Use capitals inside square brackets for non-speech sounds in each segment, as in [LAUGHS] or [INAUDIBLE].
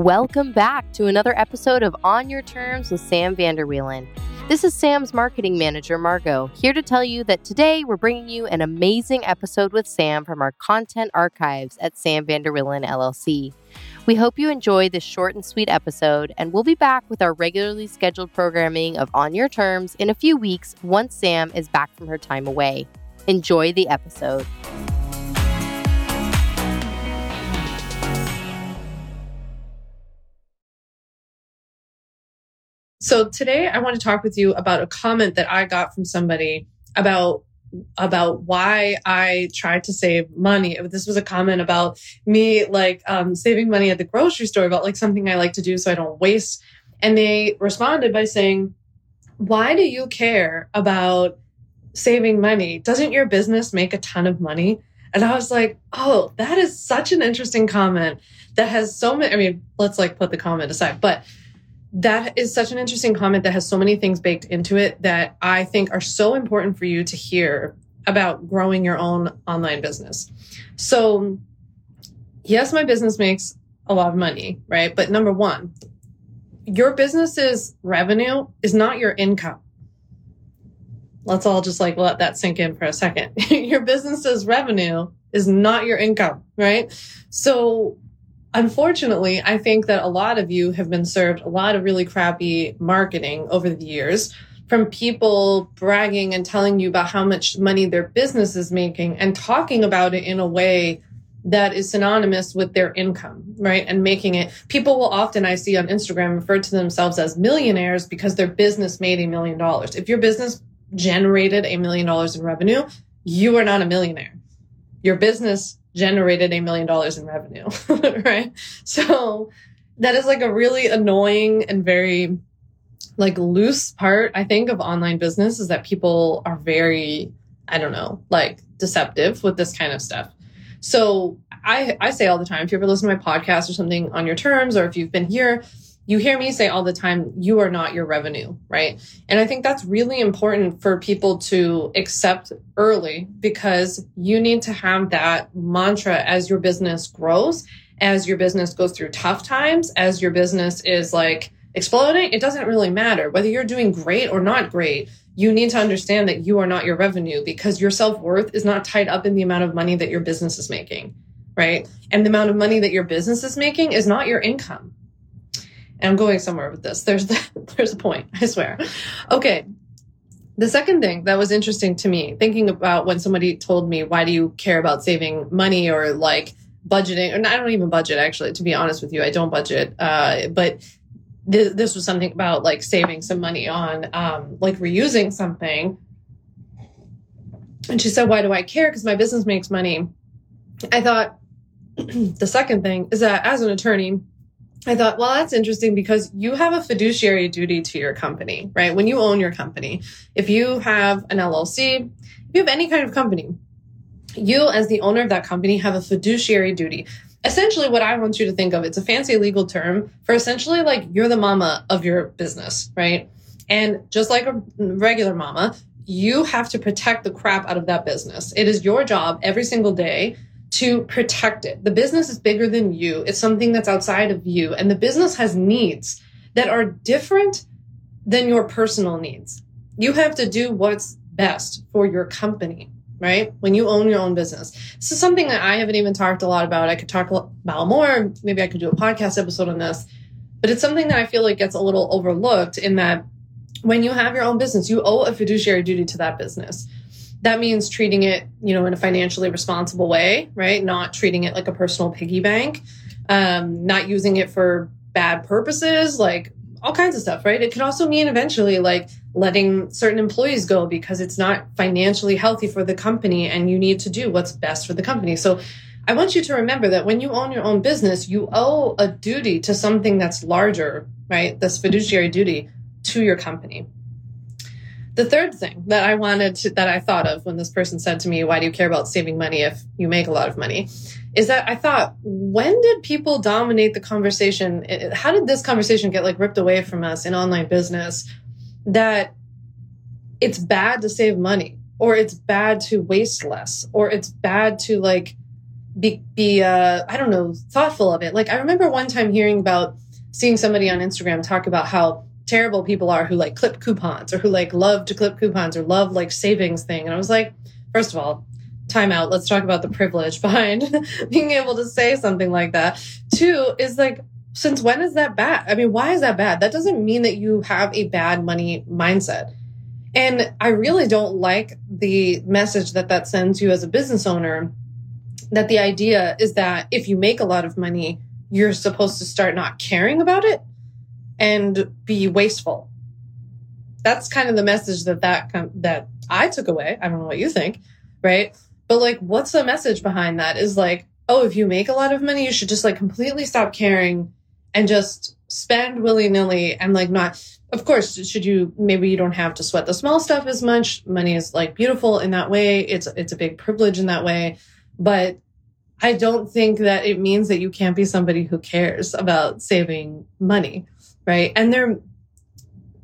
Welcome back to another episode of On Your Terms with Sam Vanderwielen. This is Sam's marketing manager, Margot, here to tell you that today we're bringing you an amazing episode with Sam from our content archives at Sam Vanderwielen LLC. We hope you enjoy this short and sweet episode, and we'll be back with our regularly scheduled programming of On Your Terms in a few weeks once Sam is back from her time away. Enjoy the episode. So today I want to talk with you about a comment that I got from somebody about about why I tried to save money. This was a comment about me like um, saving money at the grocery store about like something I like to do so I don't waste. And they responded by saying, "Why do you care about saving money? Doesn't your business make a ton of money?" And I was like, "Oh, that is such an interesting comment that has so many I mean, let's like put the comment aside, but that is such an interesting comment that has so many things baked into it that I think are so important for you to hear about growing your own online business. So, yes, my business makes a lot of money, right? But number one, your business's revenue is not your income. Let's all just like let that sink in for a second. [LAUGHS] your business's revenue is not your income, right? So Unfortunately, I think that a lot of you have been served a lot of really crappy marketing over the years from people bragging and telling you about how much money their business is making and talking about it in a way that is synonymous with their income, right? And making it, people will often, I see on Instagram, refer to themselves as millionaires because their business made a million dollars. If your business generated a million dollars in revenue, you are not a millionaire. Your business generated a million dollars in revenue, [LAUGHS] right? So that is like a really annoying and very like loose part, I think, of online business is that people are very, I don't know, like deceptive with this kind of stuff. So I, I say all the time, if you ever listen to my podcast or something on your terms, or if you've been here, you hear me say all the time, you are not your revenue, right? And I think that's really important for people to accept early because you need to have that mantra as your business grows, as your business goes through tough times, as your business is like exploding. It doesn't really matter whether you're doing great or not great. You need to understand that you are not your revenue because your self worth is not tied up in the amount of money that your business is making, right? And the amount of money that your business is making is not your income and I'm going somewhere with this. There's the, [LAUGHS] there's a point, I swear. Okay. The second thing that was interesting to me, thinking about when somebody told me, why do you care about saving money or like budgeting? And I don't even budget actually, to be honest with you. I don't budget. Uh, but th- this was something about like saving some money on um, like reusing something. And she said, why do I care? Because my business makes money. I thought [CLEARS THROAT] the second thing is that as an attorney, I thought, well, that's interesting because you have a fiduciary duty to your company, right? When you own your company, if you have an LLC, if you have any kind of company, you as the owner of that company have a fiduciary duty. Essentially, what I want you to think of, it's a fancy legal term for essentially like you're the mama of your business, right? And just like a regular mama, you have to protect the crap out of that business. It is your job every single day to protect it. The business is bigger than you. It's something that's outside of you. And the business has needs that are different than your personal needs. You have to do what's best for your company, right? When you own your own business. This is something that I haven't even talked a lot about. I could talk about more. Maybe I could do a podcast episode on this, but it's something that I feel like gets a little overlooked in that when you have your own business, you owe a fiduciary duty to that business that means treating it, you know, in a financially responsible way, right? Not treating it like a personal piggy bank, um, not using it for bad purposes, like all kinds of stuff, right? It could also mean eventually like letting certain employees go because it's not financially healthy for the company and you need to do what's best for the company. So I want you to remember that when you own your own business, you owe a duty to something that's larger, right? This fiduciary duty to your company. The third thing that I wanted to, that I thought of when this person said to me, why do you care about saving money if you make a lot of money? Is that I thought, when did people dominate the conversation? How did this conversation get like ripped away from us in online business that it's bad to save money or it's bad to waste less or it's bad to like be be uh I don't know, thoughtful of it. Like I remember one time hearing about seeing somebody on Instagram talk about how terrible people are who like clip coupons or who like love to clip coupons or love like savings thing. And I was like, first of all, time out. Let's talk about the privilege [LAUGHS] behind [LAUGHS] being able to say something like that. Two is like, since when is that bad? I mean, why is that bad? That doesn't mean that you have a bad money mindset. And I really don't like the message that that sends you as a business owner that the idea is that if you make a lot of money, you're supposed to start not caring about it and be wasteful. That's kind of the message that that that I took away. I don't know what you think, right? But like what's the message behind that is like, oh, if you make a lot of money, you should just like completely stop caring and just spend willy-nilly and like not of course should you maybe you don't have to sweat the small stuff as much money is like beautiful in that way it's it's a big privilege in that way but I don't think that it means that you can't be somebody who cares about saving money, right? And there,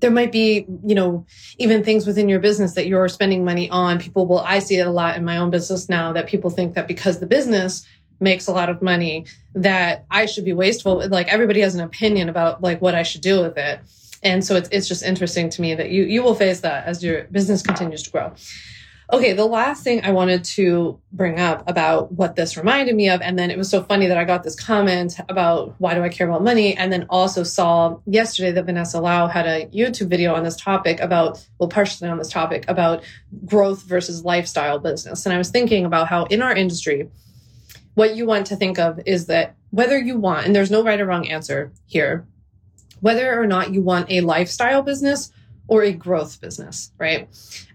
there might be, you know, even things within your business that you're spending money on. People will, I see it a lot in my own business now that people think that because the business makes a lot of money, that I should be wasteful. Like everybody has an opinion about like what I should do with it. And so it's, it's just interesting to me that you, you will face that as your business continues to grow. Okay, the last thing I wanted to bring up about what this reminded me of, and then it was so funny that I got this comment about why do I care about money, and then also saw yesterday that Vanessa Lau had a YouTube video on this topic about, well, partially on this topic about growth versus lifestyle business. And I was thinking about how in our industry, what you want to think of is that whether you want, and there's no right or wrong answer here, whether or not you want a lifestyle business or a growth business, right?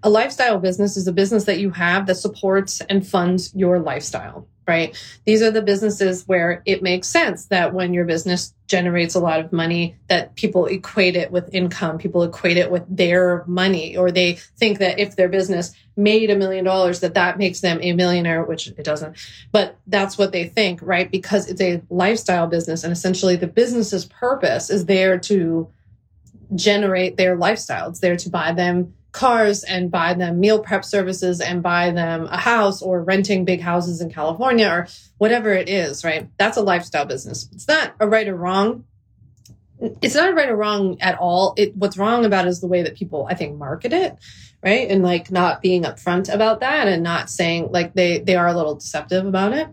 A lifestyle business is a business that you have that supports and funds your lifestyle, right? These are the businesses where it makes sense that when your business generates a lot of money, that people equate it with income, people equate it with their money, or they think that if their business made a million dollars, that that makes them a millionaire, which it doesn't. But that's what they think, right? Because it's a lifestyle business and essentially the business's purpose is there to generate their lifestyle. It's there to buy them cars and buy them meal prep services and buy them a house or renting big houses in California or whatever it is, right? That's a lifestyle business. It's not a right or wrong. It's not right or wrong at all. It, what's wrong about is the way that people, I think, market it, right? And like not being upfront about that and not saying like they, they are a little deceptive about it.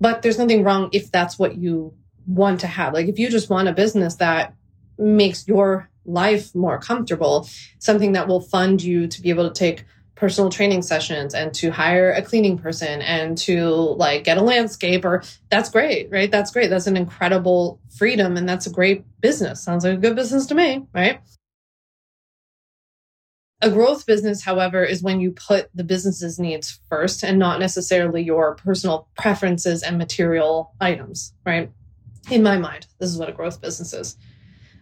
But there's nothing wrong if that's what you want to have. Like if you just want a business that makes your life more comfortable, something that will fund you to be able to take personal training sessions and to hire a cleaning person and to like get a landscaper. That's great, right? That's great. That's an incredible freedom and that's a great business. Sounds like a good business to me, right? A growth business, however, is when you put the business's needs first and not necessarily your personal preferences and material items, right? In my mind, this is what a growth business is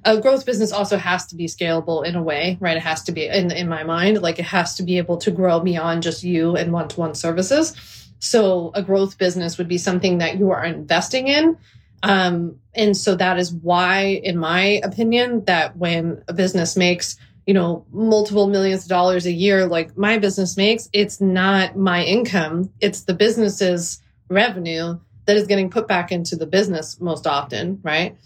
a growth business also has to be scalable in a way, right? It has to be in in my mind, like it has to be able to grow beyond just you and one-to-one services. So a growth business would be something that you are investing in. Um, and so that is why, in my opinion, that when a business makes you know multiple millions of dollars a year like my business makes it's not my income it's the business's revenue that is getting put back into the business most often right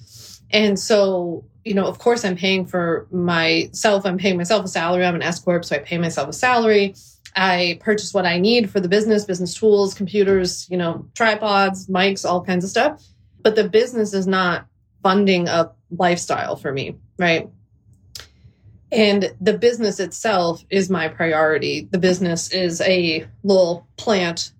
and so you know, of course, I'm paying for myself. I'm paying myself a salary. I'm an S corp, so I pay myself a salary. I purchase what I need for the business, business tools, computers, you know, tripods, mics, all kinds of stuff. But the business is not funding a lifestyle for me, right? And the business itself is my priority. The business is a little plant.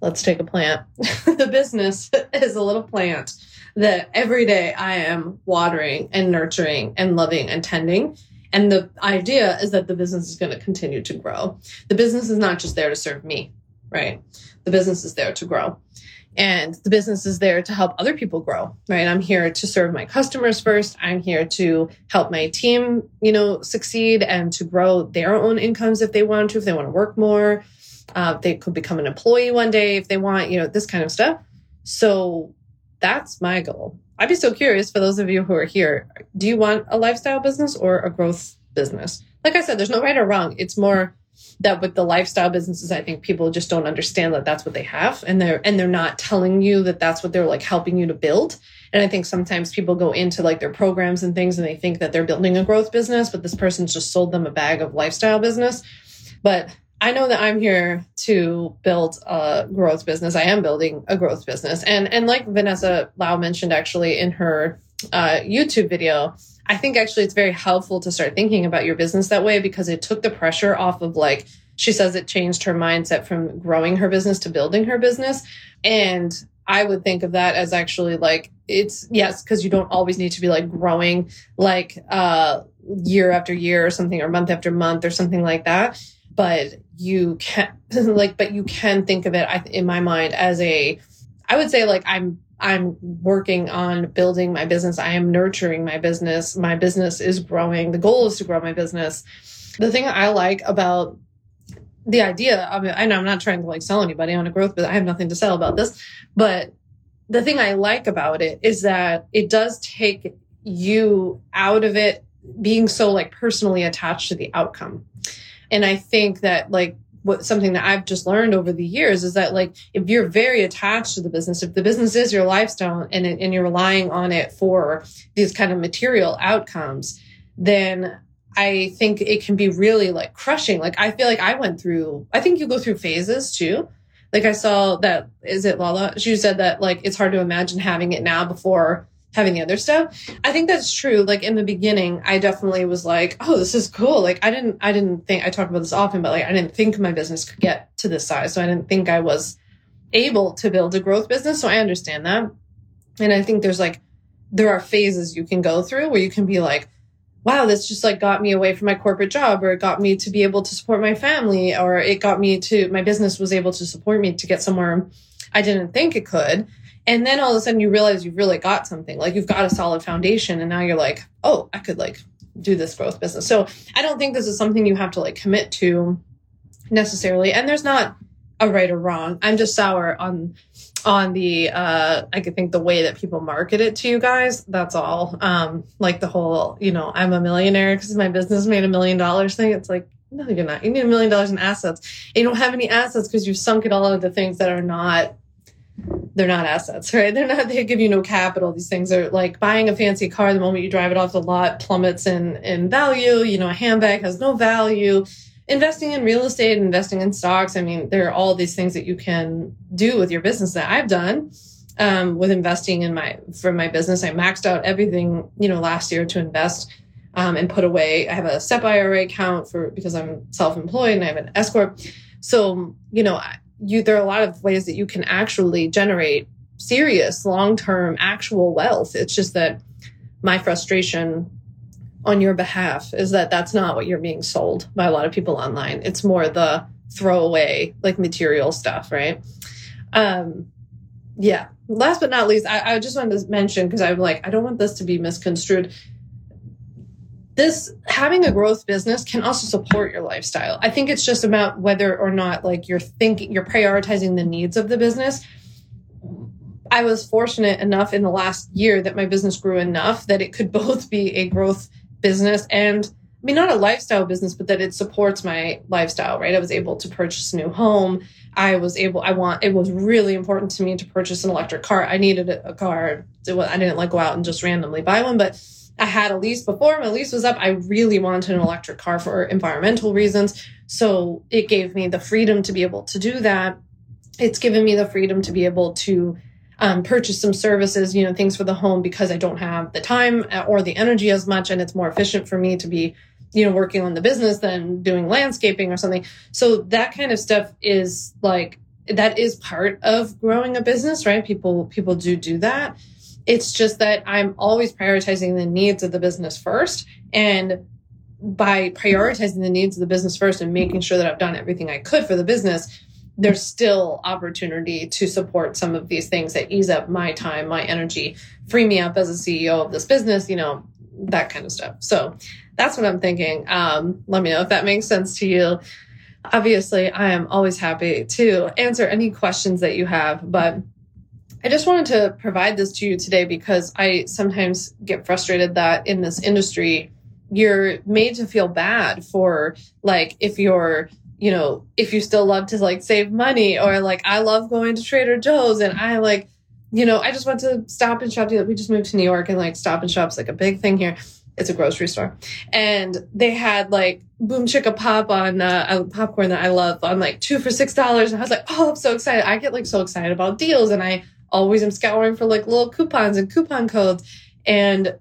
Let's take a plant. [LAUGHS] the business [LAUGHS] is a little plant that every day I am watering and nurturing and loving and tending. And the idea is that the business is going to continue to grow. The business is not just there to serve me, right? The business is there to grow. And the business is there to help other people grow, right? I'm here to serve my customers first. I'm here to help my team, you know, succeed and to grow their own incomes if they want to, if they want to work more. Uh, they could become an employee one day if they want, you know, this kind of stuff. So that's my goal. I'd be so curious for those of you who are here. Do you want a lifestyle business or a growth business? Like I said, there's no right or wrong. It's more that with the lifestyle businesses, I think people just don't understand that that's what they have, and they're and they're not telling you that that's what they're like helping you to build. And I think sometimes people go into like their programs and things, and they think that they're building a growth business, but this person's just sold them a bag of lifestyle business. But I know that I'm here to build a growth business. I am building a growth business. And and like Vanessa Lau mentioned actually in her uh, YouTube video, I think actually it's very helpful to start thinking about your business that way because it took the pressure off of like she says it changed her mindset from growing her business to building her business. And I would think of that as actually like it's yes, because you don't always need to be like growing like uh year after year or something or month after month or something like that. But you can [LAUGHS] like but you can think of it I, in my mind as a I would say like I'm I'm working on building my business. I am nurturing my business. My business is growing. The goal is to grow my business. The thing I like about the idea of it, I know I'm not trying to like sell anybody on a growth, but I have nothing to sell about this. But the thing I like about it is that it does take you out of it being so like personally attached to the outcome. And I think that like what something that I've just learned over the years is that like if you're very attached to the business, if the business is your lifestyle and and you're relying on it for these kind of material outcomes, then I think it can be really like crushing. Like I feel like I went through. I think you go through phases too. Like I saw that is it Lala? She said that like it's hard to imagine having it now before having the other stuff. I think that's true. Like in the beginning, I definitely was like, oh, this is cool. Like I didn't, I didn't think, I talk about this often, but like I didn't think my business could get to this size. So I didn't think I was able to build a growth business. So I understand that. And I think there's like, there are phases you can go through where you can be like, wow, this just like got me away from my corporate job or it got me to be able to support my family or it got me to, my business was able to support me to get somewhere I didn't think it could. And then all of a sudden you realize you've really got something, like you've got a solid foundation. And now you're like, oh, I could like do this growth business. So I don't think this is something you have to like commit to necessarily. And there's not a right or wrong. I'm just sour on on the uh I could think the way that people market it to you guys. That's all. Um like the whole, you know, I'm a millionaire because my business made a million dollars thing. It's like, no, you're not. You need a million dollars in assets. And you don't have any assets because you've sunk it all into things that are not they're not assets, [LAUGHS] right? They're not, they give you no capital. These things are like buying a fancy car. The moment you drive it off the lot plummets in, in value. You know, a handbag has no value. Investing in real estate, investing in stocks. I mean, there are all these things that you can do with your business that I've done. Um, with investing in my, for my business, I maxed out everything, you know, last year to invest um, and put away. I have a SEP IRA account for, because I'm self-employed and I have an S Corp. So, you know, you there are a lot of ways that you can actually generate serious long-term actual wealth. It's just that my frustration on your behalf is that that's not what you're being sold by a lot of people online. It's more the throwaway like material stuff right? Um yeah. Last but not least i, I just wanted to mention because i'm like i don't want this to be misconstrued this having a growth business can also support your lifestyle. I think it's just about whether or not like you're thinking you're prioritizing the needs of the business. I was fortunate enough in the last year that my business grew enough that it could [LAUGHS] both be a growth business and I mean not a lifestyle business but that it supports my lifestyle, right? I was able to purchase a new home. I was able I want it was really important to me to purchase an electric car. I needed a car. I didn't like go out and just randomly buy one, but I had a lease before my lease was up. I really wanted an electric car for environmental reasons. So it gave me the freedom to be able to do that. It's given me the freedom to be able to um, purchase some services, you know, things for the home because I don't have the time uh, or the energy as much. And it's more efficient for me to be, you know, working on the business than doing landscaping or something. So that kind of stuff is like, that is part of growing a business, right? People, people do do that. It's just that I'm always prioritizing the needs of the business first. And by prioritizing the needs of the business first and making sure that I've done everything I could for the business, there's still opportunity to support some of these things that ease up my time, my energy, free me up as a CEO of this business, you know, that kind of stuff. So that's what I'm thinking. Um, let me know if that makes sense to you. Obviously, I am always happy to answer any questions that you have, but I just wanted to provide this to you today because I sometimes get frustrated that in this industry, you're made to feel bad for like if you're you know, if you still love to like save money or like I love going to Trader Joe's and I like, you know, I just went to Stop and Shop. We just moved to New York and like Stop and Shop's like a big thing here. It's a grocery store. And they had like Boom Chicka Pop on uh, popcorn that I love on like two for six dollars. And I was like, oh, I'm so excited. I get like so excited about deals and I always am scouring for like little coupons and coupon codes. And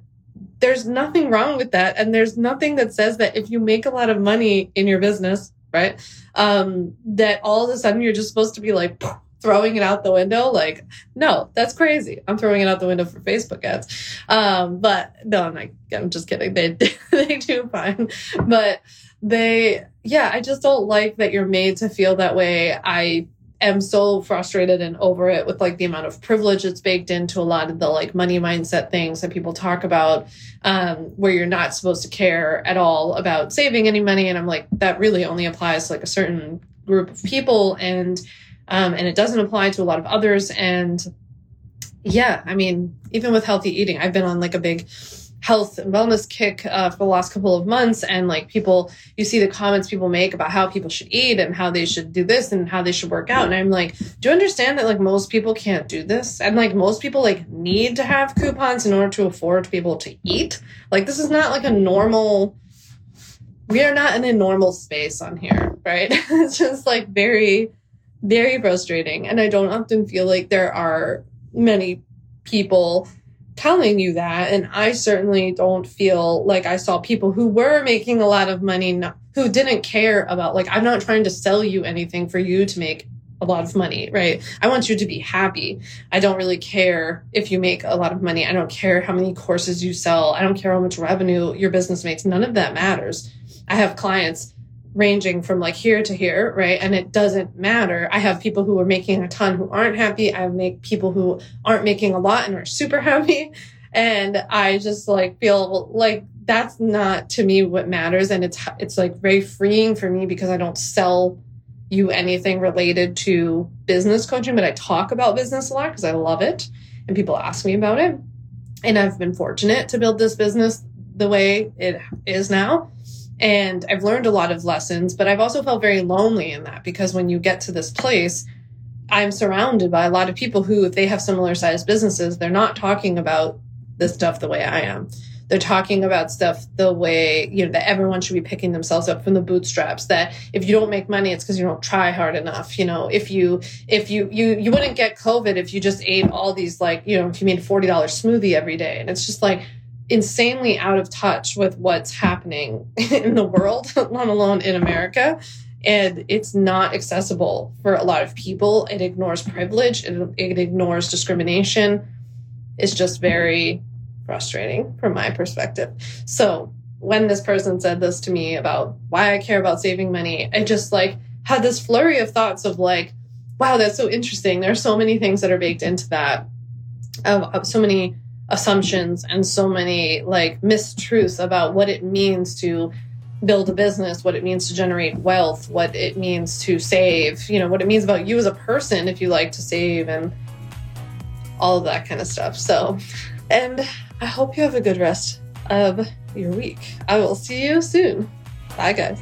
there's nothing wrong with that. And there's nothing that says that if you make a lot of money in your business, right? Um, that all of a sudden you're just supposed to be like throwing it out the window. Like, no, that's crazy. I'm throwing it out the window for Facebook ads. Um, but no, I'm not, I'm just kidding. They, [LAUGHS] they do fine. But they, yeah, I just don't like that you're made to feel that way. I am so frustrated and over it with like the amount of privilege that's baked into a lot of the like money mindset things that people talk about um, where you're not supposed to care at all about saving any money. And i'm like that really only applies to like a certain group of people. And um, and it doesn't apply to a lot of others. And yeah i mean even with healthy eating i've been on like a big health and wellness kick uh, for the last couple of months. And like people you see the comments people make about how people should eat and how they should do this and how they should work out. And i'm like do you understand that like most people can't do this? And like most people like need to have coupons in order to afford to be able to eat? Like this is not like a normal we are not in a normal space on here right? [LAUGHS] It's just like very very frustrating. And i don't often feel like there are many people telling you that. And I certainly don't feel like I saw people who were making a lot of money who didn't care about, like, I'm not trying to sell you anything for you to make a lot of money, right? I want you to be happy. I don't really care if you make a lot of money. I don't care how many courses you sell. I don't care how much revenue your business makes. None of that matters. I have clients ranging from like here to here, right? And it doesn't matter. I have people who are making a ton who aren't happy. I make people who aren't making a lot and are super [LAUGHS] happy. And I just like feel like that's not to me what matters. And it's, it's like very freeing for me because I don't sell you anything related to business coaching, but I talk about business a lot because I love it and people ask me about it. And I've been fortunate to build this business the way it is now and I've learned a lot of lessons, but I've also felt very lonely in that because when you get to this place, I'm surrounded by a lot of people who, if they have similar sized businesses, they're not talking about this stuff the way I am. They're talking about stuff the way, you know, that everyone should be picking themselves up from the bootstraps. That if you don't make money, it's because you don't try hard enough. You know, if you, if you, you, you wouldn't get COVID if you just ate all these, like, you know, if you made a $40 smoothie every day. And it's just like, insanely out of touch with what's happening [LAUGHS] in the world, [LAUGHS] let alone in America. And it's not accessible for a lot of people. It ignores privilege, it, it ignores discrimination. It's just very frustrating from my perspective. So, when this person said this to me about why I care about saving money, I just like had this flurry of thoughts of like, wow, that's so interesting. There are so many things that are baked into that, of, so many assumptions and so many like mistruths about what it means to build a business, what it means to generate wealth, what it means to save, you know, what it means about you as a person if you like to save and all of that kind of stuff. So, and I hope you have a good rest of your week. I will see you soon. Bye, guys.